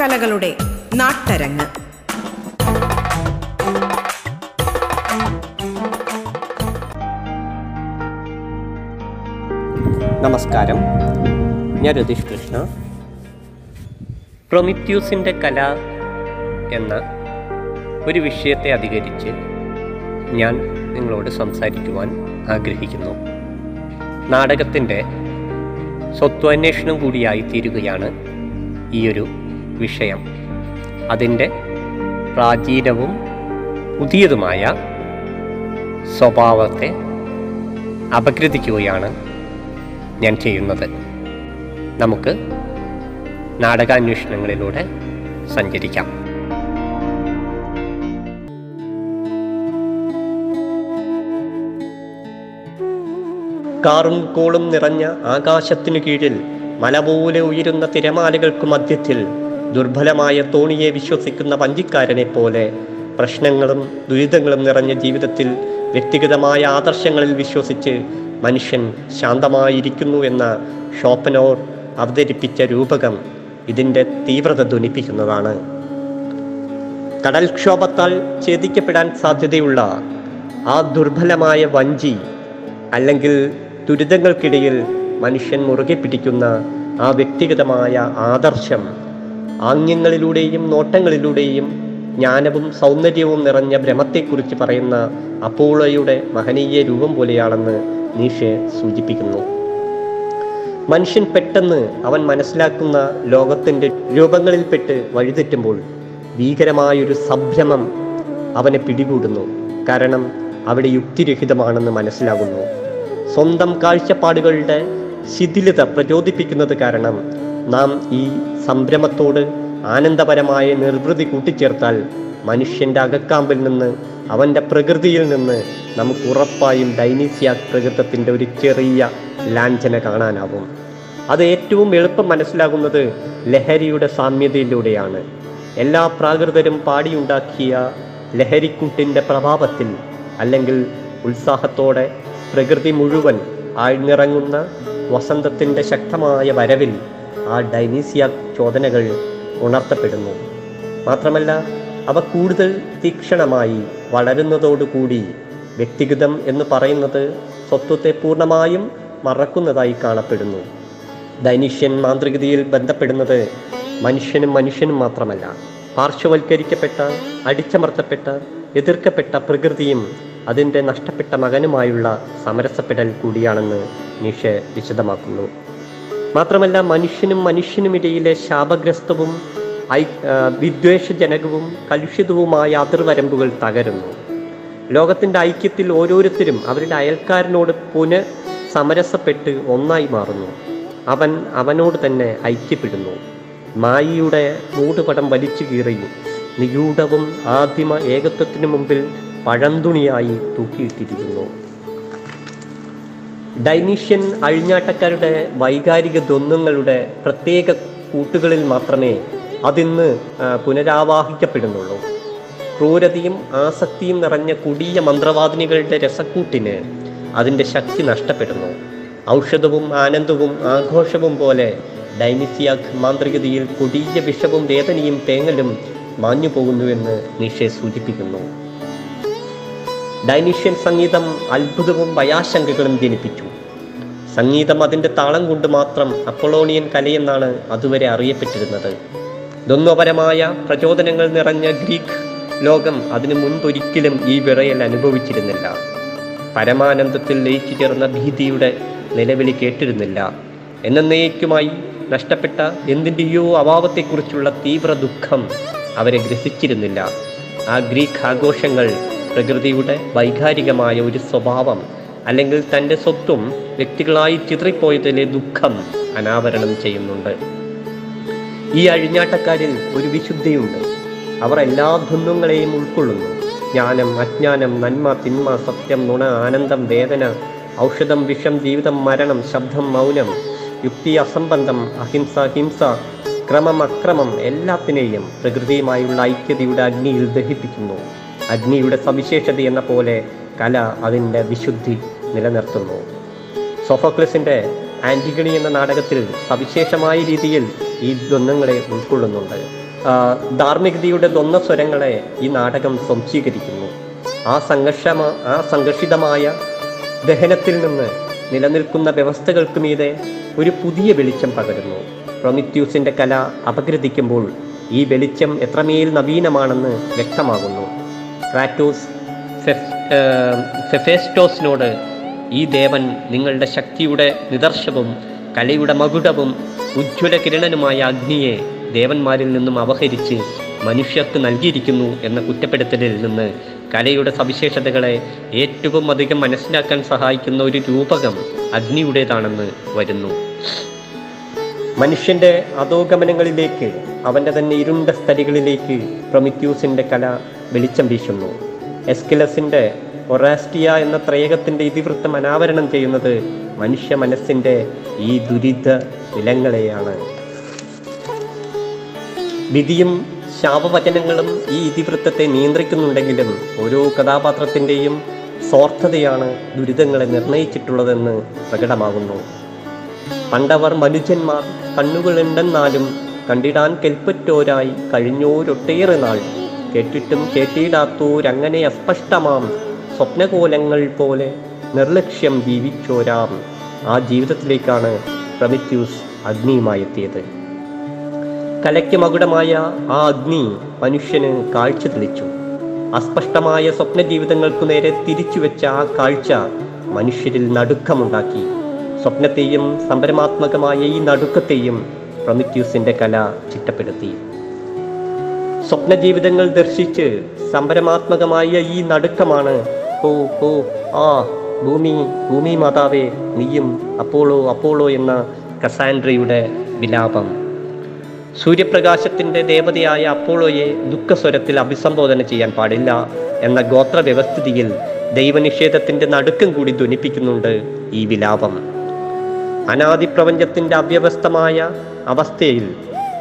കലകളുടെ നാട്ടരങ്ങ്. നമസ്കാരം. ഞാൻ രതീഷ് കൃഷ്ണ. പ്രൊമിത്യൂസിന്റെ കല എന്ന ഒരു വിഷയത്തെ അധികരിച്ച് ഞാൻ നിങ്ങളോട് സംസാരിക്കുവാൻ ആഗ്രഹിക്കുന്നു. നാടകത്തിന്റെ സ്വത്വാന്വേഷണം തീരുകയാണ് ഈയൊരു വിഷയം. അതിന്റെ പ്രാചീനവും പുതിയതുമായ സ്വഭാവത്തെ അപഗ്രഥിക്കുകയാണ് ഞാൻ ചെയ്യുന്നത്. നമുക്ക് നാടകാന്വേഷണങ്ങളിലൂടെ സഞ്ചരിക്കാം. കാറും കോളും നിറഞ്ഞ ആകാശത്തിനു കീഴിൽ മലപോലെ ഉയരുന്ന തിരമാലകൾക്ക് മധ്യത്തിൽ ദുർബലമായ തോണിയെ വിശ്വസിക്കുന്ന വഞ്ചിക്കാരനെ പോലെ പ്രശ്നങ്ങളും ദുരിതങ്ങളും നിറഞ്ഞ ജീവിതത്തിൽ വ്യക്തിഗതമായ ആദർശങ്ങളിൽ വിശ്വസിച്ച് മനുഷ്യൻ ശാന്തമായിരിക്കുന്നു എന്ന ഷോപ്പനോർ അവതരിപ്പിച്ച രൂപകം ഇതിന്റെ തീവ്രത ധനിപ്പിക്കുന്നതാണ് കടൽക്ഷോഭത്താൽ ഛേദിക്കപ്പെടാൻ സാധ്യതയുള്ള ആ ദുർബലമായ വഞ്ചി അല്ലെങ്കിൽ ദുരിതങ്ങൾക്കിടയിൽ മനുഷ്യൻ മുറുകെ പിടിക്കുന്ന ആ വ്യക്തിഗതമായ ആദർശം ആംഗ്യങ്ങളിലൂടെയും നോട്ടങ്ങളിലൂടെയും ജ്ഞാനവും സൗന്ദര്യവും നിറഞ്ഞ ഭ്രമത്തെക്കുറിച്ച് പറയുന്ന അപ്പോളയുടെ മഹനീയ രൂപം പോലെയാണെന്ന് നീഷെ സൂചിപ്പിക്കുന്നു. മനുഷ്യൻ പെട്ടെന്ന് അവൻ മനസ്സിലാക്കുന്ന ലോകത്തിന്റെ രൂപങ്ങളിൽപ്പെട്ട് വഴിതെറ്റുമ്പോൾ ഭീകരമായൊരു സംഭ്രമം അവനെ പിടികൂടുന്നു. കാരണം അവിടെ യുക്തിരഹിതമാണെന്ന് മനസ്സിലാകുന്നു. സ്വന്തം കാഴ്ചപ്പാടുകളുടെ ശിഥിലത പ്രചോദിപ്പിക്കുന്നത് കാരണം നാം ഈ സംഭ്രമത്തോട് ആനന്ദപരമായ നിർവൃതി കൂട്ടിച്ചേർത്താൽ മനുഷ്യന്റെ അകക്കാമ്പിൽ നിന്ന് അവന്റെ പ്രകൃതിയിൽ നിന്ന് നമുക്ക് ഉറപ്പായും ഡൈനീസിയ പ്രകൃതത്തിന്റെ ഒരു ചെറിയ ലാഞ്ചന കാണാനാവും. അത് ഏറ്റവും എളുപ്പം മനസ്സിലാകുന്നത് ലഹരിയുടെ സാമ്യതയിലൂടെയാണ്. എല്ലാ പ്രാകൃതരും പാടിയുണ്ടാക്കിയ ലഹരിക്കൂട്ടിന്റെ പ്രഭാവത്തിൽ അല്ലെങ്കിൽ ഉത്സാഹത്തോടെ പ്രകൃതി മുഴുവൻ ആഴ്ന്നിറങ്ങുന്ന വസന്തത്തിന്റെ ശക്തമായ വരവിൽ ആ ഡൈനീസിയ ചോദനകൾ ഉണർത്തപ്പെടുന്നു. മാത്രമല്ല അവ കൂടുതൽ തീക്ഷണമായി വളരുന്നതോടുകൂടി വ്യക്തിഗതം എന്ന് പറയുന്നത് സ്വത്വത്തെ പൂർണമായും മറക്കുന്നതായി കാണപ്പെടുന്നു. ദൈനിഷ്യൻ മാന്ത്രികതയിൽ ബന്ധപ്പെടുന്നത് മനുഷ്യനും മനുഷ്യനും മാത്രമല്ല പാർശ്വവൽക്കരിക്കപ്പെട്ട അടിച്ചമർത്തപ്പെട്ട എതിർക്കപ്പെട്ട പ്രകൃതിയും അതിന്റെ നഷ്ടപ്പെട്ട മകനുമായുള്ള സമരസപ്പെടൽ കൂടിയാണെന്ന് നീഷെ വിശദമാക്കുന്നു. മാത്രമല്ല മനുഷ്യനും മനുഷ്യനുമിടയിലെ ശാപഗ്രസ്തവും ഐ വിദ്വേഷജനകവും കലുഷിതവുമായ അതിർവരമ്പുകൾ തകരുന്നു. ലോകത്തിന്റെ ഐക്യത്തിൽ ഓരോരുത്തരും അവരുടെ അയൽക്കാരനോട് പുനഃ സമരസപ്പെട്ട് ഒന്നായി മാറുന്നു. അവൻ അവനോട് തന്നെ ഐക്യപ്പെടുന്നു. മായിയുടെ മൂടുപടം വലിച്ചു കീറി നിഗൂഢവും ആദിമ ഏകത്വത്തിനു മുമ്പിൽ പഴന്തുണിയായി തൂക്കിയിട്ടിരിക്കുന്നു. ഡൈനീഷ്യൻ അഴിഞ്ഞാട്ടക്കാരുടെ വൈകാരിക ദ്വന്ദ്ങ്ങളുടെ പ്രത്യേക കൂട്ടുകളിൽ മാത്രമേ അതിന്ന് പുനരാവാഹിക്കപ്പെടുന്നുള്ളൂ. ക്രൂരതയും ആസക്തിയും നിറഞ്ഞ കൊടിയ മന്ത്രവാദിനികളുടെ രസക്കൂട്ടിന് അതിന്റെ ശക്തി നഷ്ടപ്പെടുന്നു. ഔഷധവും ആനന്ദവും ആഘോഷവും പോലെ ഡൈനിസിയാഖ് മാന്ത്രികതയിൽ കൊടിയ വിഷവും വേദനയും തേങ്ങലും മാഞ്ഞു പോകുന്നുവെന്ന് നിഷെ സൂചിപ്പിക്കുന്നു. ഡൈനീഷ്യൻ സംഗീതം അത്ഭുതവും ഭയാശങ്കകളും ജനിപ്പിച്ചു. സംഗീതം അതിന്റെ താളം കൊണ്ട് മാത്രം അപ്പൊളോണിയൻ കലയെന്നാണ് അതുവരെ അറിയപ്പെട്ടിരുന്നത്. ദ്വന്ദ്വപരമായ പ്രചോദനങ്ങൾ നിറഞ്ഞ ഗ്രീക്ക് ലോകം അതിനു മുൻപൊരിക്കലും ഈ വിറയൽ അനുഭവിച്ചിരുന്നില്ല. പരമാനന്ദത്തിൽ ലയിച്ചു ചേർന്ന ഭീതിയുടെ നിലവിളി കേട്ടിരുന്നില്ല. എന്നേക്കുമായി നഷ്ടപ്പെട്ട എന്തിന്റെയോ അഭാവത്തെക്കുറിച്ചുള്ള തീവ്ര ദുഃഖം അവരെ ഗ്രസിച്ചിരുന്നില്ല. ആ ഗ്രീക്ക് ആഘോഷങ്ങൾ പ്രകൃതിയുടെ വൈകാരികമായ ഒരു സ്വഭാവം അല്ലെങ്കിൽ തന്റെ സ്വത്തും വ്യക്തികളായി ചിതറിപ്പോയതിലെ ദുഃഖം അനാവരണം ചെയ്യുന്നുണ്ട്. ഈ അഴിഞ്ഞാട്ടക്കാരിൽ ഒരു വിശുദ്ധിയുണ്ട്. അവർ എല്ലാ ദ്വന്ദ്ങ്ങളെയും ഉൾക്കൊള്ളുന്നു. ജ്ഞാനം അജ്ഞാനം നന്മ തിന്മ സത്യം നുണ ആനന്ദം വേദന ഔഷധം വിഷം ജീവിതം മരണം ശബ്ദം മൗനം യുക്തി അസംബന്ധം അഹിംസ ഹിംസ ക്രമം അക്രമം എല്ലാത്തിനെയും പ്രകൃതിയുമായുള്ള ഐക്യതയുടെ അഗ്നിയിൽ ദഹിപ്പിക്കുന്നു. അഗ്നിയുടെ സവിശേഷത എന്ന പോലെ കല അതിന്റെ വിശുദ്ധി നിലനിർത്തുന്നു. സോഫോക്ലസിന്റെ ആന്റിഗണി എന്ന നാടകത്തിൽ സവിശേഷമായ രീതിയിൽ ഈ ദ്വന്ദ്ങ്ങളെ ഉൾക്കൊള്ളുന്നുണ്ട്. ധാർമ്മികതയുടെ ദ്വന്ദ്വ സ്വരങ്ങളെ ഈ നാടകം സംശീകരിക്കുന്നു ആ സംഘർഷമ ആ സംഘർഷിതമായ ദഹനത്തിൽ നിന്ന് നിലനിൽക്കുന്ന വ്യവസ്ഥകൾക്ക് മീതെ ഒരു പുതിയ വെളിച്ചം പകരുന്നു. പ്രൊമിത്യൂസിന്റെ കല അപഗ്രഥിക്കുമ്പോൾ ഈ വെളിച്ചം എത്രമേൽ നവീനമാണെന്ന് വ്യക്തമാകുന്നു. ക്രാറ്റോസ് ഫെഫ്- ഫെഫേസ്റ്റോസിനോട് ഈ ദേവൻ നിങ്ങളുടെ ശക്തിയുടെ നിദർശവും കലയുടെ മകുടവും ഉജ്ജ്വല കിരണനുമായ അഗ്നിയെ ദേവന്മാരിൽ നിന്നും അവഹരിച്ച് മനുഷ്യർക്ക് നൽകിയിരിക്കുന്നു എന്ന കുറ്റപ്പെടുത്തലിൽ നിന്ന് കലയുടെ സവിശേഷതകളെ ഏറ്റവും അധികം മനസ്സിലാക്കാൻ സഹായിക്കുന്ന ഒരു രൂപകം അഗ്നിയുടേതാണെന്ന് വരുന്നു. മനുഷ്യന്റെ അധോഗമനങ്ങളിലേക്ക് അവന്റെ തന്നെ ഇരുണ്ട സ്ഥലികളിലേക്ക് പ്രൊമിത്യൂസിന്റെ കല വെളിച്ചം വീശുന്നു. എസ്കിലസിന്റെ ഒറാസ്റ്റിയ എന്ന ത്രയകത്തിന്റെ ഇതിവൃത്തം അനാവരണം ചെയ്യുന്നത് മനുഷ്യ മനസ്സിന്റെ ഈ ദുരിത നിലങ്ങളെയാണ്. വിധിയും ശാപവചനങ്ങളും ഈ ഇതിവൃത്തത്തെ നിയന്ത്രിക്കുന്നുണ്ടെങ്കിലും ഓരോ കഥാപാത്രത്തിന്റെയും സ്വാർത്ഥതയാണ് ദുരിതങ്ങളെ നിർണയിച്ചിട്ടുള്ളതെന്ന് പ്രകടമാകുന്നു. പണ്ടവർ മനുജന്മാർ കണ്ണുകളുണ്ടെന്നാലും കണ്ടിടാൻ കെൽപ്പറ്റോരായി കഴിഞ്ഞോരൊട്ടേറെ നാൾ കേട്ടിട്ടും കേട്ടിടാത്തോരങ്ങനെ അസ്പഷ്ടമാം. സ്വപ്നകോലങ്ങൾ പോലെ നിർലക്ഷ്യം ജീവിച്ചോരാം. ആ ജീവിതത്തിലേക്കാണ് പ്രമിത്യൂസ് അഗ്നിയുമായി എത്തിയത് കലയ്ക്ക് മകുടമായ ആ അഗ്നി മനുഷ്യന് കാഴ്ച തെളിച്ചു. അസ്പഷ്ടമായ സ്വപ്ന ജീവിതങ്ങൾക്കു നേരെ തിരിച്ചുവെച്ച ആ കാഴ്ച മനുഷ്യരിൽ നടുക്കമുണ്ടാക്കി. സ്വപ്നത്തെയും സംഭരമാത്മകമായ ഈ നടുക്കത്തെയും പ്രമിത്യൂസിന്റെ കല ചിട്ടപ്പെടുത്തി. സ്വപ്ന ജീവിതങ്ങൾ ദർശിച്ച് സംഭരമാത്മകമായ ഈ നടുക്കമാണ്. ഓ ഓ ആ ഭൂമി ഭൂമി മാതാവേ നീയും അപ്പോളോ അപ്പോളോ എന്ന കസാൻഡ്രയുടെ വിലാപം. സൂര്യപ്രകാശത്തിന്റെ ദേവതയായ അപ്പോളോയെ ദുഃഖസ്വരത്തിൽ അഭിസംബോധന ചെയ്യാൻ പാടില്ല എന്ന ഗോത്ര വ്യവസ്ഥിതിയിൽ ദൈവനിഷേധത്തിന്റെ നടുക്കം കൂടി ധ്വനിപ്പിക്കുന്നുണ്ട് ഈ വിലാപം. അനാദിപ്രപഞ്ചത്തിന്റെ അവ്യവസ്ഥമായ അവസ്ഥയിൽ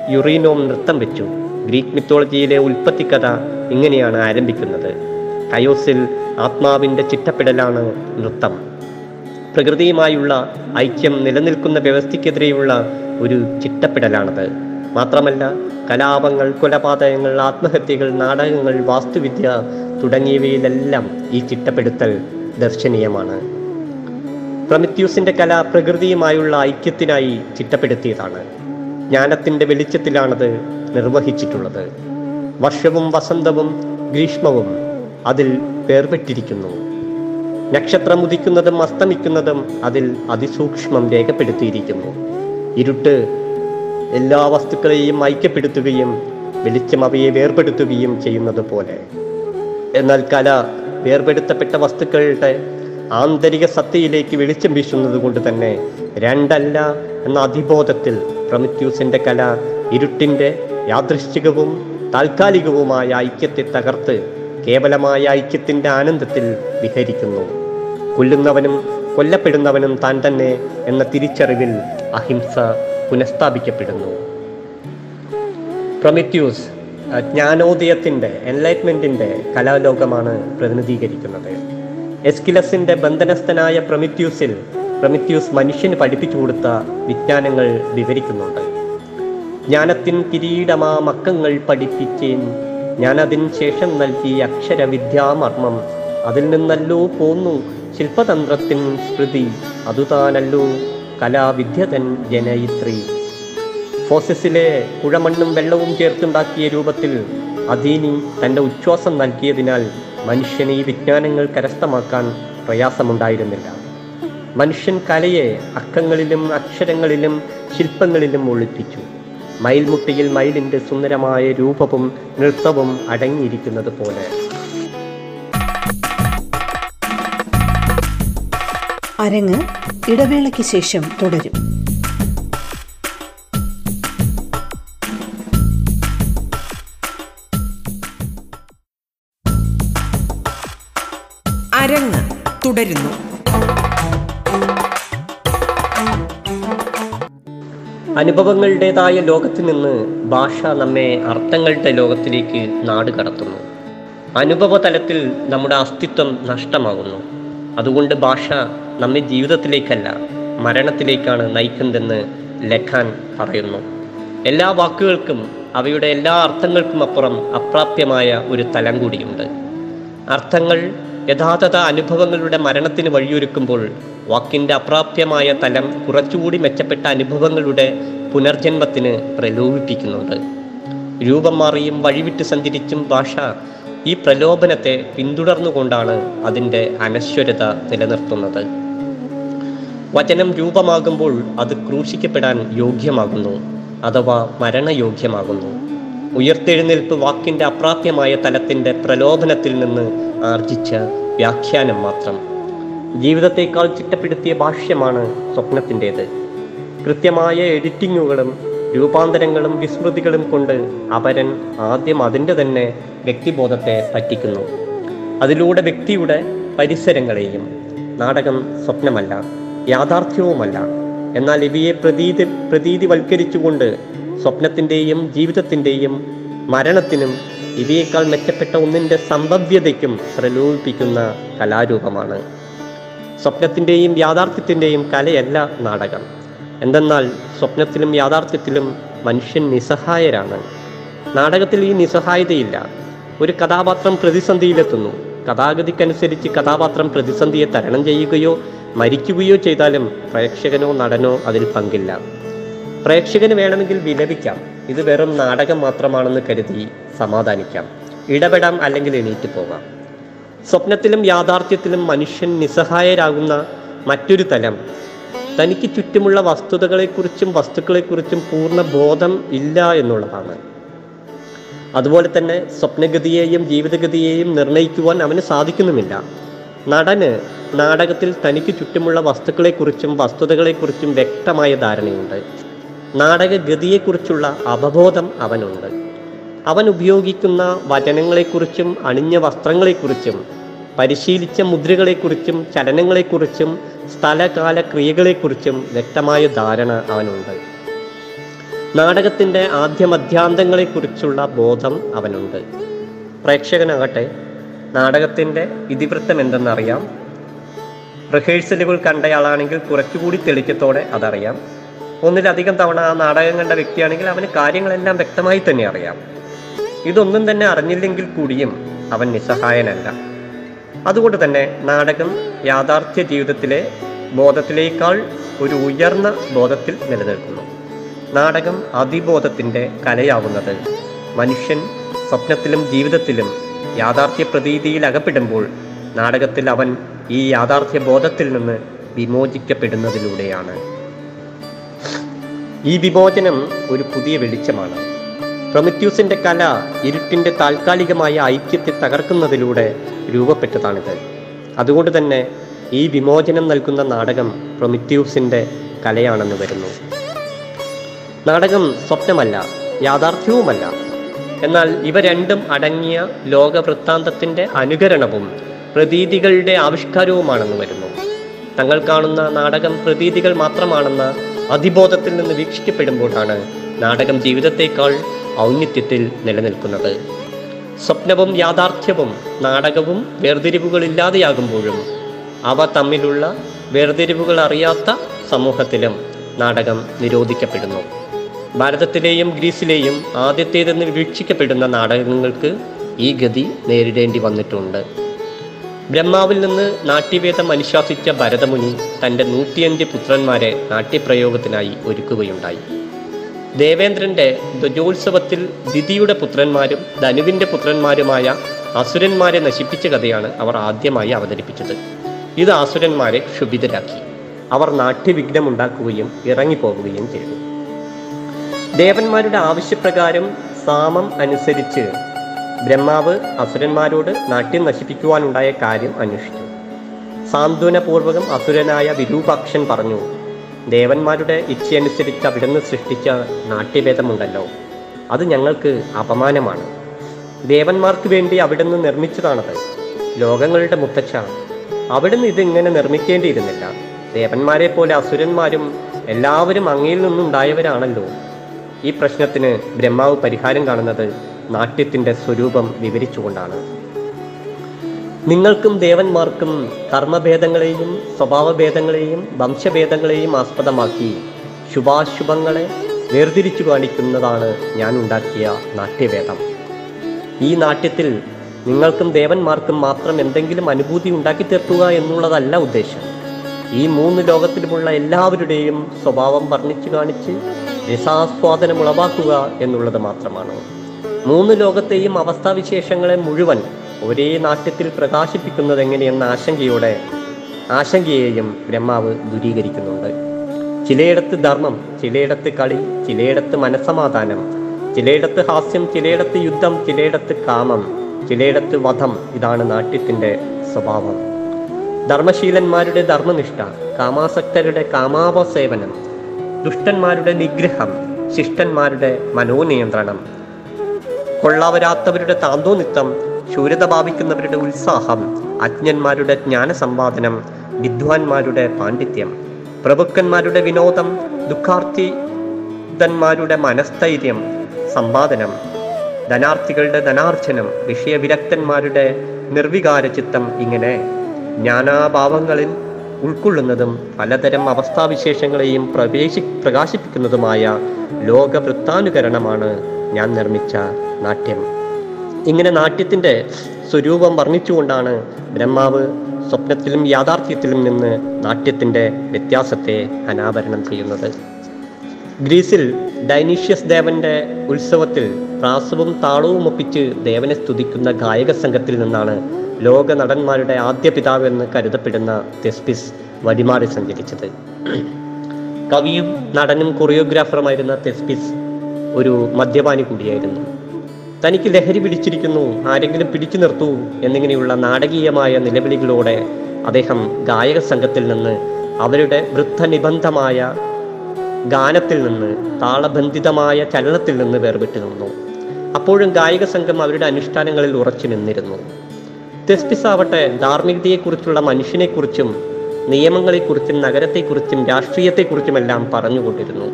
യുറീനോം നൃത്തം വെച്ചു. ഗ്രീക്ക് മിത്തോളജിയിലെ ഉൽപ്പത്തി കഥ ഇങ്ങനെയാണ് ആരംഭിക്കുന്നത്. കയോസിൽ ആത്മാവിന്റെ ചിട്ടപ്പെടലാണ് നൃത്തം. പ്രകൃതിയുമായുള്ള ഐക്യം നിലനിൽക്കുന്ന വ്യവസ്ഥയ്ക്കെതിരെയുള്ള ഒരു ചിട്ടപ്പെടലാണത്. മാത്രമല്ല കലാപങ്ങൾ കൊലപാതകങ്ങൾ ആത്മഹത്യകൾ നാടകങ്ങൾ വാസ്തുവിദ്യ തുടങ്ങിയവയിലെല്ലാം ഈ ചിട്ടപ്പെടുത്തൽ ദർശനീയമാണ്. പ്രമിത്യൂസിന്റെ കല പ്രകൃതിയുമായുള്ള ഐക്യത്തിനായി ചിട്ടപ്പെടുത്തിയതാണ്. ജ്ഞാനത്തിന്റെ വെളിച്ചത്തിലാണത് നിർവഹിച്ചിട്ടുള്ളത്. വർഷവും വസന്തവും ഗ്രീഷ്മവും അതിൽ വേർപെട്ടിരിക്കുന്നു. നക്ഷത്രം ഉദിക്കുന്നതും അസ്തമിക്കുന്നതും അതിൽ അതിസൂക്ഷ്മം രേഖപ്പെടുത്തിയിരിക്കുന്നു. ഇരുട്ട് എല്ലാ വസ്തുക്കളെയും ഐക്യപ്പെടുത്തുകയും വെളിച്ചം അവയെ വേർപെടുത്തുകയും ചെയ്യുന്നത് പോലെ എന്നാൽ കല വേർപെടുത്തപ്പെട്ട വസ്തുക്കളുടെ ആന്തരിക സത്തയിലേക്ക് വെളിച്ചം വീശുന്നത് കൊണ്ട് തന്നെ രണ്ടല്ല എന്ന അതിബോധത്തിൽ പ്രമിത്യൂസിന്റെ കല ഇരുട്ടിന്റെ യാദൃശ്ചികവും താൽക്കാലികവുമായ ഐക്യത്തെ തകർത്ത് കേവലമായ ഐക്യത്തിന്റെ ആനന്ദത്തിൽ വിഹരിക്കുന്നു. കൊല്ലുന്നവനും കൊല്ലപ്പെടുന്നവനും താൻ തന്നെ എന്ന തിരിച്ചറിവിൽ അഹിംസ പുനഃസ്ഥാപിക്കപ്പെടുന്നു. പ്രൊമിത്യൂസ് ജ്ഞാനോദയത്തിന്റെ എൻലൈറ്റ്മെന്റിന്റെ കലാലോകമാണ് പ്രതിനിധീകരിക്കുന്നത്. എസ്കിലസിന്റെ ബന്ധനസ്ഥനായ പ്രൊമിത്യൂസിൽ പ്രൊമിത്യൂസ് മനുഷ്യന് പഠിപ്പിച്ചു കൊടുത്ത വിജ്ഞാനങ്ങൾ വിവരിക്കുന്നുണ്ട്. ജ്ഞാനത്തിൻ കിരീടമാ മക്കങ്ങൾ പഠിപ്പിച്ചേൻ. ഞാനതിന് ശേഷം നൽകിയ അക്ഷരവിദ്യാമർമ്മം. അതിൽ നിന്നല്ലോ പോന്നു ശില്പതന്ത്രത്തിൻ സ്മൃതി. അതുതാനല്ലോ കലാവിദ്യതൻ ജനയിത്രി. ഫോസിസിലെ കുഴമണ്ണും വെള്ളവും ചേർത്തുണ്ടാക്കിയ രൂപത്തിൽ അധീനി തന്റെ ഉച്ഛ്വാസം നൽകിയതിനാൽ മനുഷ്യന് ഈ വിജ്ഞാനങ്ങൾ കരസ്ഥമാക്കാൻ പ്രയാസമുണ്ടായിരുന്നില്ല. മനുഷ്യൻ കലയെ അക്കങ്ങളിലും അക്ഷരങ്ങളിലും ശില്പങ്ങളിലും ഒളിപ്പിച്ചു. മയിൽമുട്ടിയിൽ മയിലിന്റെ സുന്ദരമായ രൂപവും നൃത്തവും അടങ്ങിയിരിക്കുന്നത് പോലെ. അരങ്ങ് ഇടവേളയ്ക്ക് ശേഷം തുടരും. അരങ്ങ് തുടരുന്നു. അനുഭവങ്ങളുടേതായ ലോകത്ത് നിന്ന് ഭാഷ നമ്മെ അർത്ഥങ്ങളുടെ ലോകത്തിലേക്ക് നാട് കടത്തുന്നു. അനുഭവ തലത്തിൽ നമ്മുടെ അസ്തിത്വം നഷ്ടമാകുന്നു. അതുകൊണ്ട് ഭാഷ നമ്മെ ജീവിതത്തിലേക്കല്ല മരണത്തിലേക്കാണ് നയിക്കുന്നതെന്ന് ലഖാൻ പറയുന്നു. എല്ലാ വാക്കുകൾക്കും അവയുടെ എല്ലാ അർത്ഥങ്ങൾക്കും അപ്പുറം അപ്രാപ്യമായ ഒരു തലം കൂടിയുണ്ട്. അർത്ഥങ്ങൾ യഥാർത്ഥ അനുഭവങ്ങളുടെ മരണത്തിന് വഴിയൊരുക്കുമ്പോൾ വാക്കിന്റെ അപ്രാപ്യമായ തലം കുറച്ചുകൂടി മെച്ചപ്പെട്ട അനുഭവങ്ങളുടെ പുനർജന്മത്തിന് പ്രലോഭിപ്പിക്കുന്നുണ്ട്. രൂപം മാറിയും വഴിവിട്ട് സഞ്ചരിച്ചും ഭാഷ ഈ പ്രലോഭനത്തെ പിന്തുടർന്നുകൊണ്ടാണ് അതിന്റെ അനശ്വരത നിലനിർത്തുന്നത്. വചനം രൂപമാകുമ്പോൾ അത് ക്രൂശിക്കപ്പെടാൻ യോഗ്യമാകുന്നു അഥവാ മരണയോഗ്യമാകുന്നു. ഉയർത്തെഴുന്നേൽപ്പ് വാക്കിന്റെ അപ്രാപ്യമായ തലത്തിന്റെ പ്രലോഭനത്തിൽ നിന്ന് ആർജിച്ച വ്യാഖ്യാനം മാത്രം. ജീവിതത്തേക്കാൾ ചിട്ടപ്പെടുത്തിയ ഭാഷ്യമാണ് സ്വപ്നത്തിന്റേത്. കൃത്യമായ എഡിറ്റിങ്ങുകളും രൂപാന്തരങ്ങളും വിസ്മൃതികളും കൊണ്ട് അപരൻ ആദ്യം അതിന്റെ തന്നെ വ്യക്തിബോധത്തെ പറ്റിക്കുന്നു. അതിലൂടെ വ്യക്തിയുടെ പരിസരങ്ങളെയും. നാടകം സ്വപ്നമല്ല യാഥാർത്ഥ്യവുമല്ല. എന്നാൽ ഇവയെ പ്രതീതി പ്രതീതിവൽക്കരിച്ചുകൊണ്ട് സ്വപ്നത്തിന്റെയും ജീവിതത്തിന്റെയും മരണത്തിനും ഇവയേക്കാൾ മെച്ചപ്പെട്ട ഒന്നിന്റെ സംഭവ്യതയ്ക്കും പ്രലോഭിപ്പിക്കുന്ന കലാരൂപമാണ്. സ്വപ്നത്തിന്റെയും യാഥാർത്ഥ്യത്തിന്റെയും കലയല്ല നാടകം. എന്തെന്നാൽ സ്വപ്നത്തിലും യാഥാർത്ഥ്യത്തിലും മനുഷ്യൻ നിസ്സഹായരാണ്. നാടകത്തിൽ ഈ നിസ്സഹായതയില്ല. ഒരു കഥാപാത്രം പ്രതിസന്ധിയിലെത്തുന്നു. കഥാഗതിക്കനുസരിച്ച് കഥാപാത്രം പ്രതിസന്ധിയെ തരണം ചെയ്യുകയോ മരിക്കുകയോ ചെയ്താലും പ്രേക്ഷകനോ നടനോ അതിൽ പങ്കില്ല. പ്രേക്ഷകന് വേണമെങ്കിൽ വിലപിക്കാം. ഇത് വെറും നാടകം മാത്രമാണെന്ന് കരുതി സമാധാനിക്കാം. ഇടപെടാം അല്ലെങ്കിൽ എണീറ്റ് പോകാം. സ്വപ്നത്തിലും യാഥാർത്ഥ്യത്തിലും മനുഷ്യൻ നിസ്സഹായരാകുന്ന മറ്റൊരു തലം. തനിക്ക് ചുറ്റുമുള്ള വസ്തുതകളെക്കുറിച്ചും വസ്തുക്കളെക്കുറിച്ചും പൂർണ ബോധം ഇല്ല എന്നുള്ളതാണ്. അതുപോലെ തന്നെ സ്വപ്നഗതിയെയും ജീവിതഗതിയെയും നിർണയിക്കുവാൻ അവന് സാധിക്കുന്നുമില്ല. നടന് നാടകത്തിൽ തനിക്ക് ചുറ്റുമുള്ള വസ്തുക്കളെക്കുറിച്ചും വസ്തുതകളെക്കുറിച്ചും വ്യക്തമായ ധാരണയുണ്ട്. നാടകഗതിയെക്കുറിച്ചുള്ള അവബോധം അവനുണ്ട്. അവൻ ഉപയോഗിക്കുന്ന വചനങ്ങളെക്കുറിച്ചും അണിഞ്ഞ വസ്ത്രങ്ങളെക്കുറിച്ചും പരിശീലിച്ച മുദ്രകളെക്കുറിച്ചും ചലനങ്ങളെക്കുറിച്ചും സ്ഥലകാല ക്രിയകളെക്കുറിച്ചും വ്യക്തമായ ധാരണ അവനുണ്ട്. നാടകത്തിന്റെ ആദ്യ മധ്യാന്തങ്ങളെക്കുറിച്ചുള്ള ബോധം അവനുണ്ട്. പ്രേക്ഷകനാകട്ടെ നാടകത്തിന്റെ ഇതിവൃത്തം എന്തെന്നറിയാം റിഹേഴ്സലുകൾ കണ്ടയാളാണെങ്കിൽ കുറച്ചുകൂടി തെളിച്ചത്തോടെ അതറിയാം. ഒന്നിലധികം തവണ ആ നാടകം കണ്ട വ്യക്തിയാണെങ്കിൽ അവന് കാര്യങ്ങളെല്ലാം വ്യക്തമായി തന്നെ അറിയാം. ഇതൊന്നും തന്നെ അറിഞ്ഞില്ലെങ്കിൽ കൂടിയും അവൻ നിസ്സഹായനല്ല. അതുകൊണ്ട് തന്നെ നാടകം യാഥാർത്ഥ്യ ജീവിതത്തിലെ ബോധത്തിലേക്കാൾ ഒരു ഉയർന്ന ബോധത്തിൽ നിലനിൽക്കുന്നു. നാടകം അതിബോധത്തിന്റെ കലയാവുന്നത് മനുഷ്യൻ സ്വപ്നത്തിലും ജീവിതത്തിലും യാഥാർത്ഥ്യ പ്രതീതിയിൽ അകപ്പെടുമ്പോൾ നാടകത്തിൽ അവൻ ഈ യാഥാർത്ഥ്യ ബോധത്തിൽ നിന്ന് വിമോചിക്കപ്പെടുന്നതിലൂടെയാണ്. ഈ വിമോചനം ഒരു പുതിയ വെളിച്ചമാണ്. പ്രൊമിത്യൂസിന്റെ കല ഇരുട്ടിന്റെ താൽക്കാലികമായ ഐക്യത്തെ തകർക്കുന്നതിലൂടെ രൂപപ്പെട്ടതാണിത്. അതുകൊണ്ട് തന്നെ ഈ വിമോചനം നൽകുന്ന നാടകം പ്രൊമിത്യൂസിന്റെ കലയാണെന്ന് വരുന്നു. നാടകം സ്വപ്നമല്ല യാഥാർത്ഥ്യവുമല്ല. എന്നാൽ ഇവ രണ്ടും അടങ്ങിയ ലോകവൃത്താന്തത്തിന്റെ അനുകരണവും പ്രതീതികളുടെ ആവിഷ്കാരവുമാണെന്ന് വരുന്നു. തങ്ങൾ കാണുന്ന നാടകം പ്രതീതികൾ മാത്രമാണെന്ന അതിബോധത്തിൽ നിന്ന് വീക്ഷിക്കപ്പെടുമ്പോഴാണ് നാടകം ജീവിതത്തേക്കാൾ ഔന്നിത്യത്തിൽ നിലനിൽക്കുന്നത്. സ്വപ്നവും യാഥാർത്ഥ്യവും നാടകവും വേർതിരിവുകളില്ലാതെയാകുമ്പോഴും അവ തമ്മിലുള്ള വേർതിരിവുകൾ അറിയാത്ത സമൂഹത്തിലും നാടകം നിരോധിക്കപ്പെടുന്നു. ഭാരതത്തിലെയും ഗ്രീസിലെയും ആദ്യത്തേതെന്ന് വീക്ഷിക്കപ്പെടുന്ന നാടകങ്ങൾക്ക് ഈ ഗതി നേരിടേണ്ടി വന്നിട്ടുണ്ട്. ബ്രഹ്മാവിൽ നിന്ന് നാട്യവേദം അനുശാസിച്ച ഭരതമുനി തന്റെ നൂറ്റിയഞ്ച് പുത്രന്മാരെ നാട്യപ്രയോഗത്തിനായി ഒരുക്കുകയുണ്ടായി. ദേവേന്ദ്രന്റെ ധ്വജോത്സവത്തിൽ ദിതിയുടെ പുത്രന്മാരും ധനുവിന്റെ പുത്രന്മാരുമായ അസുരന്മാരെ നശിപ്പിച്ച കഥയാണ് അവർ ആദ്യമായി അവതരിപ്പിച്ചത്. ഇത് അസുരന്മാരെ ക്ഷുഭിതരാക്കി. അവർ നാട്യവിഘ്നമുണ്ടാക്കുകയും ഇറങ്ങിപ്പോകുകയും ചെയ്തു. ദേവന്മാരുടെ ആവശ്യപ്രകാരം സാമം അനുസരിച്ച് ബ്രഹ്മാവ് അസുരന്മാരോട് നാട്യം നശിപ്പിക്കുവാനുണ്ടായ കാര്യം അന്വേഷിച്ചു. സാന്ത്വനപൂർവകം അസുരനായ വിരൂപാക്ഷൻ പറഞ്ഞു ദേവന്മാരുടെ ഇച്ഛയനുസരിച്ച് അവിടുന്ന് സൃഷ്ടിച്ച നാട്യഭേദമുണ്ടല്ലോ. അത് ഞങ്ങൾക്ക് അപമാനമാണ്. ദേവന്മാർക്ക് വേണ്ടി അവിടുന്ന് നിർമ്മിച്ചതാണത്. ലോകങ്ങളുടെ മുത്തച്ഛ അവിടുന്ന് ഇതിങ്ങനെ നിർമ്മിക്കേണ്ടിയിരുന്നില്ല. ദേവന്മാരെ പോലെ അസുരന്മാരും എല്ലാവരും അങ്ങയിൽ നിന്നുണ്ടായവരാണല്ലോ. ഈ പ്രശ്നത്തിന് ബ്രഹ്മാവ് പരിഹാരം കാണുന്നത് നാട്യത്തിന്റെ സ്വരൂപം വിവരിച്ചുകൊണ്ടാണ്. നിങ്ങൾക്കും ദേവന്മാർക്കും കർമ്മഭേദങ്ങളെയും സ്വഭാവഭേദങ്ങളെയും വംശഭേദങ്ങളെയും ആസ്പദമാക്കി ശുഭാശുഭങ്ങളെ വേർതിരിച്ചു കാണിക്കുന്നതാണ് ഞാൻ ഉണ്ടാക്കിയ നാട്യവേദം ഈ നാട്യത്തിൽ നിങ്ങൾക്കും ദേവന്മാർക്കും മാത്രം എന്തെങ്കിലും അനുഭൂതി ഉണ്ടാക്കി തീർക്കുക എന്നുള്ളതല്ല ഉദ്ദേശം. ഈ മൂന്ന് ലോകത്തിലുമുള്ള എല്ലാവരുടെയും സ്വഭാവം വർണിച്ചു കാണിച്ച് രസാസ്വാദനം ഉളവാക്കുക എന്നുള്ളത് മാത്രമാണ്. മൂന്ന് ലോകത്തെയും അവസ്ഥാവിശേഷങ്ങളെ മുഴുവൻ ഒരേ നാട്യത്തിൽ പ്രകാശിപ്പിക്കുന്നത് എങ്ങനെയെന്ന ആശങ്കയോടെ ആശങ്കയെയും ബ്രഹ്മാവ് ദൂരീകരിക്കുന്നുണ്ട്. ചിലയിടത്ത് ധർമ്മം ചിലയിടത്ത് കളി ചിലയിടത്ത് മനസമാധാനം ചിലയിടത്ത് ഹാസ്യം ചിലയിടത്ത് യുദ്ധം ചിലയിടത്ത് കാമം ചിലയിടത്ത് വധം ഇതാണ് നാട്യത്തിന്റെ സ്വഭാവം. ധർമ്മശീലന്മാരുടെ ധർമ്മനിഷ്ഠ കാമാസക്തരുടെ കാമാവസേവനം ദുഷ്ടന്മാരുടെ നിഗ്രഹം ശിഷ്ടന്മാരുടെ മനോനിയന്ത്രണം കൊള്ളാവരാത്തവരുടെ താന്തോനിത്തം ശൂരത ഭാവിക്കുന്നവരുടെ ഉത്സാഹം അജ്ഞന്മാരുടെ ജ്ഞാനസമ്പാദനം വിദ്വാൻമാരുടെ പാണ്ഡിത്യം പ്രഭുക്കന്മാരുടെ വിനോദം ദുഃഖാർത്ഥിതന്മാരുടെ മനസ്ഥൈര്യം സമ്പാദനം ധനാർത്ഥികളുടെ ധനാർജനം വിഷയവിരക്തന്മാരുടെ നിർവികാര ചിത്തം ഇങ്ങനെ ജ്ഞാനാഭാവങ്ങളിൽ ഉൾക്കൊള്ളുന്നതും പലതരം അവസ്ഥാവിശേഷങ്ങളെയും പ്രവേശി പ്രകാശിപ്പിക്കുന്നതുമായ ലോകവൃത്താനുകരണമാണ് ഞാൻ നിർമ്മിച്ച നാട്യം. ഇങ്ങനെ നാട്യത്തിന്റെ സ്വരൂപം വർണിച്ചുകൊണ്ടാണ് ബ്രഹ്മാവ് സ്വപ്നത്തിലും യാഥാർത്ഥ്യത്തിലും നിന്ന് നാട്യത്തിന്റെ വ്യത്യാസത്തെ അനാവരണം ചെയ്യുന്നത്. ഗ്രീസിൽ ഡൈനീഷ്യസ് ദേവന്റെ ഉത്സവത്തിൽ പ്രാസവും താളവും ഒപ്പിച്ച് ദേവനെ സ്തുതിക്കുന്ന ഗായക സംഘത്തിൽ നിന്നാണ് ലോക നടന്മാരുടെ ആദ്യ പിതാവ് എന്ന് കരുതപ്പെടുന്ന തെസ്പിസ് വഴിമാറി സഞ്ചരിച്ചത്. കവിയും നടനും കൊറിയോഗ്രാഫറുമായിരുന്ന തെസ്പിസ് ഒരു മദ്യപാനി കൂടിയായിരുന്നു. തനിക്ക് ലഹരി പിടിച്ചിരിക്കുന്നു ആരെങ്കിലും പിടിച്ചു നിർത്തൂ എന്നിങ്ങനെയുള്ള നാടകീയമായ നിലവിളികളോടെ അദ്ദേഹം ഗായക സംഘത്തിൽ നിന്ന് അവരുടെ വൃദ്ധനിബന്ധമായ ഗാനത്തിൽ നിന്ന് താളബന്ധിതമായ ചലനത്തിൽ നിന്ന് വേർപെട്ടു നിന്നു. അപ്പോഴും ഗായക സംഘം അവരുടെ അനുഷ്ഠാനങ്ങളിൽ ഉറച്ചു നിന്നിരുന്നു. തെസ്പിസ് ആവട്ടെ ധാർമ്മികതയെക്കുറിച്ചുള്ള മനുഷ്യനെക്കുറിച്ചും നിയമങ്ങളെക്കുറിച്ചും നഗരത്തെക്കുറിച്ചും രാഷ്ട്രീയത്തെക്കുറിച്ചുമെല്ലാം പറഞ്ഞുകൊണ്ടിരുന്നു.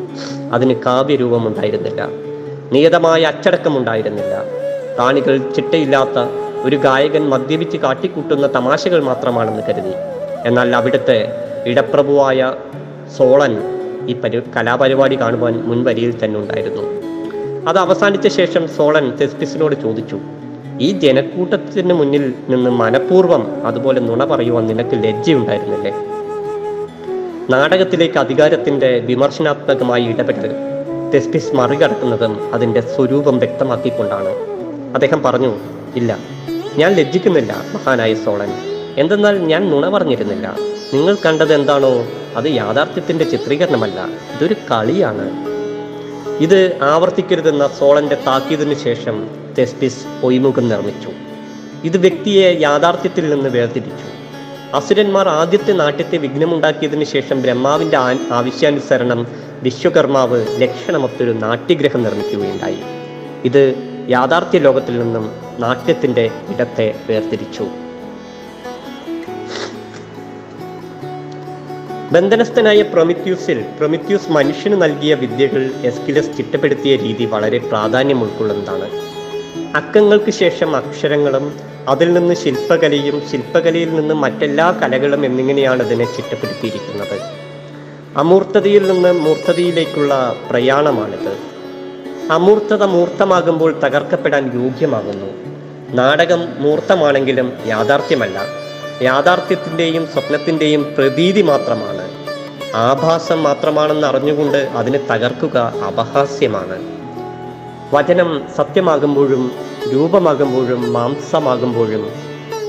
അതിന് കാവ്യരൂപമുണ്ടായിരുന്നില്ല നിയതമായ അച്ചടക്കമുണ്ടായിരുന്നില്ല. കാണികൾ ചിട്ടയില്ലാത്ത ഒരു ഗായകൻ മദ്യപിച്ച് കാട്ടിക്കൂട്ടുന്ന തമാശകൾ മാത്രമാണെന്ന് കരുതി. എന്നാൽ അവിടുത്തെ ഇടപ്രഭുവായ സോളൻ ഈ പരി കലാപരിപാടി കാണുവാൻ മുൻവരിയിൽ തന്നെ ഉണ്ടായിരുന്നു അത് അവസാനിച്ച ശേഷം സോളൻ തെസ്പിസിനോട് ചോദിച്ചു ഈ ജനക്കൂട്ടത്തിന് മുന്നിൽ നിന്ന് മനഃപൂർവം അതുപോലെ നുണ പറയുവാൻ നിനക്ക് ലജ്ജയുണ്ടായിരുന്നില്ലേ? നാടകത്തിലേക്ക് അധികാരത്തിന്റെ വിമർശനാത്മകമായി ഇടപെട്ട് തെസ്പിസ് മറികടക്കുന്നതും അതിന്റെ സ്വരൂപം വ്യക്തമാക്കിക്കൊണ്ടാണ്. അദ്ദേഹം പറഞ്ഞു ഇല്ല ഞാൻ ലജ്ജിക്കുന്നില്ല മഹാനായ സോളൻ. എന്തെന്നാൽ ഞാൻ നുണ പറഞ്ഞിരുന്നില്ല നിങ്ങൾ കണ്ടത് എന്താണോ? അത് യാഥാർത്ഥ്യത്തിന്റെ ചിത്രീകരണമല്ല. ഇതൊരു കളിയാണ്. ഇത് ആവർത്തിക്കരുതെന്ന സോളന്റെ താക്കീതിനു ശേഷം തെസ്പിസ് ഒയ്മുഖം നിർമ്മിച്ചു. ഇത് വ്യക്തിയെ യാഥാർത്ഥ്യത്തിൽ നിന്ന് വേർതിരിച്ചു. അസുരന്മാർ ആദ്യത്തെ നാട്യത്തെ വിഘ്നമുണ്ടാക്കിയതിനു ശേഷം ബ്രഹ്മാവിന്റെ ആ- ആവശ്യാനുസരണം വിശ്വകർമാവ് ലക്ഷണമൊത്തൊരു നാട്യഗ്രഹം നിർമ്മിക്കുകയുണ്ടായി. ഇത് യാഥാർത്ഥ്യ ലോകത്തിൽ നിന്നും നാട്യത്തിന്റെ ഇടത്തെ വേർതിരിച്ചു. ബന്ധനസ്ഥനായ പ്രൊമിത്യൂസിൽ പ്രൊമിത്യൂസ് മനുഷ്യന് നൽകിയ വിദ്യകൾ എസ്കിലസ് ചിട്ടപ്പെടുത്തിയ രീതി വളരെ പ്രാധാന്യം ഉൾക്കൊള്ളുന്നതാണ്. അക്കങ്ങൾക്ക് ശേഷം അക്ഷരങ്ങളും അതിൽ നിന്ന് ശില്പകലയും ശില്പകലയിൽ നിന്ന് മറ്റെല്ലാ കലകളും എന്നിങ്ങനെയാണ് ഇതിനെ ചിട്ടപ്പെടുത്തിയിരിക്കുന്നത്. അമൂർത്തതയിൽ നിന്ന് മൂർത്തതയിലേക്കുള്ള പ്രയാണമാണിത്. അമൂർത്തത മൂർത്തമാകുമ്പോൾ തകർക്കപ്പെടാൻ യോഗ്യമാകുന്നു. നാടകം മൂർത്തമാണെങ്കിലും യാഥാർത്ഥ്യമല്ല. യാഥാർത്ഥ്യത്തിന്റെയും സ്വപ്നത്തിന്റെയും പ്രതീതി മാത്രമാണ്. ആഭാസം മാത്രമാണെന്ന് അറിഞ്ഞുകൊണ്ട് അതിനെ തകർക്കുക അപഹാസ്യമാണ്. വചനം സത്യമാകുമ്പോഴും രൂപമാകുമ്പോഴും മാംസമാകുമ്പോഴും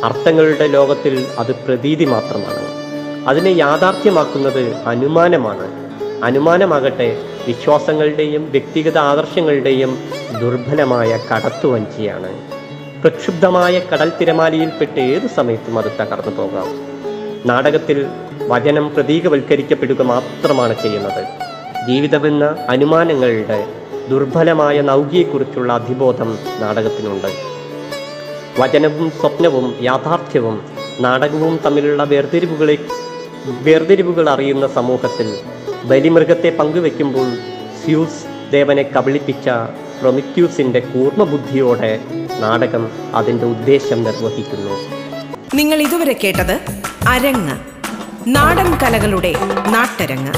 അർത്ഥങ്ങളുടെ ലോകത്തിൽ അത് പ്രതീതി മാത്രമാണ്. അതിനെ യാഥാർത്ഥ്യമാക്കുന്നത് അനുമാനമാണ്. അനുമാനമാകട്ടെ വിശ്വാസങ്ങളുടെയും വ്യക്തിഗത ആദർശങ്ങളുടെയും ദുർബലമായ കടത്തുവഞ്ചിയാണ്. പ്രക്ഷുബ്ധമായ കടൽ തിരമാലയിൽപ്പെട്ട് ഏത് സമയത്തും അത് തകർന്നു പോകാം. നാടകത്തിൽ വചനം പ്രതീകവൽക്കരിക്കപ്പെടുക മാത്രമാണ് ചെയ്യുന്നത്. ജീവിതമെന്ന അനുമാനങ്ങളുടെ ദുർബലമായ നൗകിയെക്കുറിച്ചുള്ള അധിബോധം നാടകത്തിനുണ്ട്. വചനവും സ്വപ്നവും യാഥാർത്ഥ്യവും നാടകവും തമ്മിലുള്ള വേർതിരിവുകളെ വേർതിരിവുകൾ അറിയുന്ന സമൂഹത്തിൽ ബലിമൃഗത്തെ പങ്കുവെക്കുമ്പോൾ സ്യൂസ് ദേവനെ കബളിപ്പിച്ച പ്രൊമിക്യൂസിന്റെ കൂർമ്മബുദ്ധിയോടെ നാടകം അതിന്റെ ഉദ്ദേശം നിർവഹിക്കുന്നു. നിങ്ങൾ ഇതുവരെ കേട്ടത് അരങ്ങ് നാടൻ കലകളുടെ നാട്ടരങ്ങ്.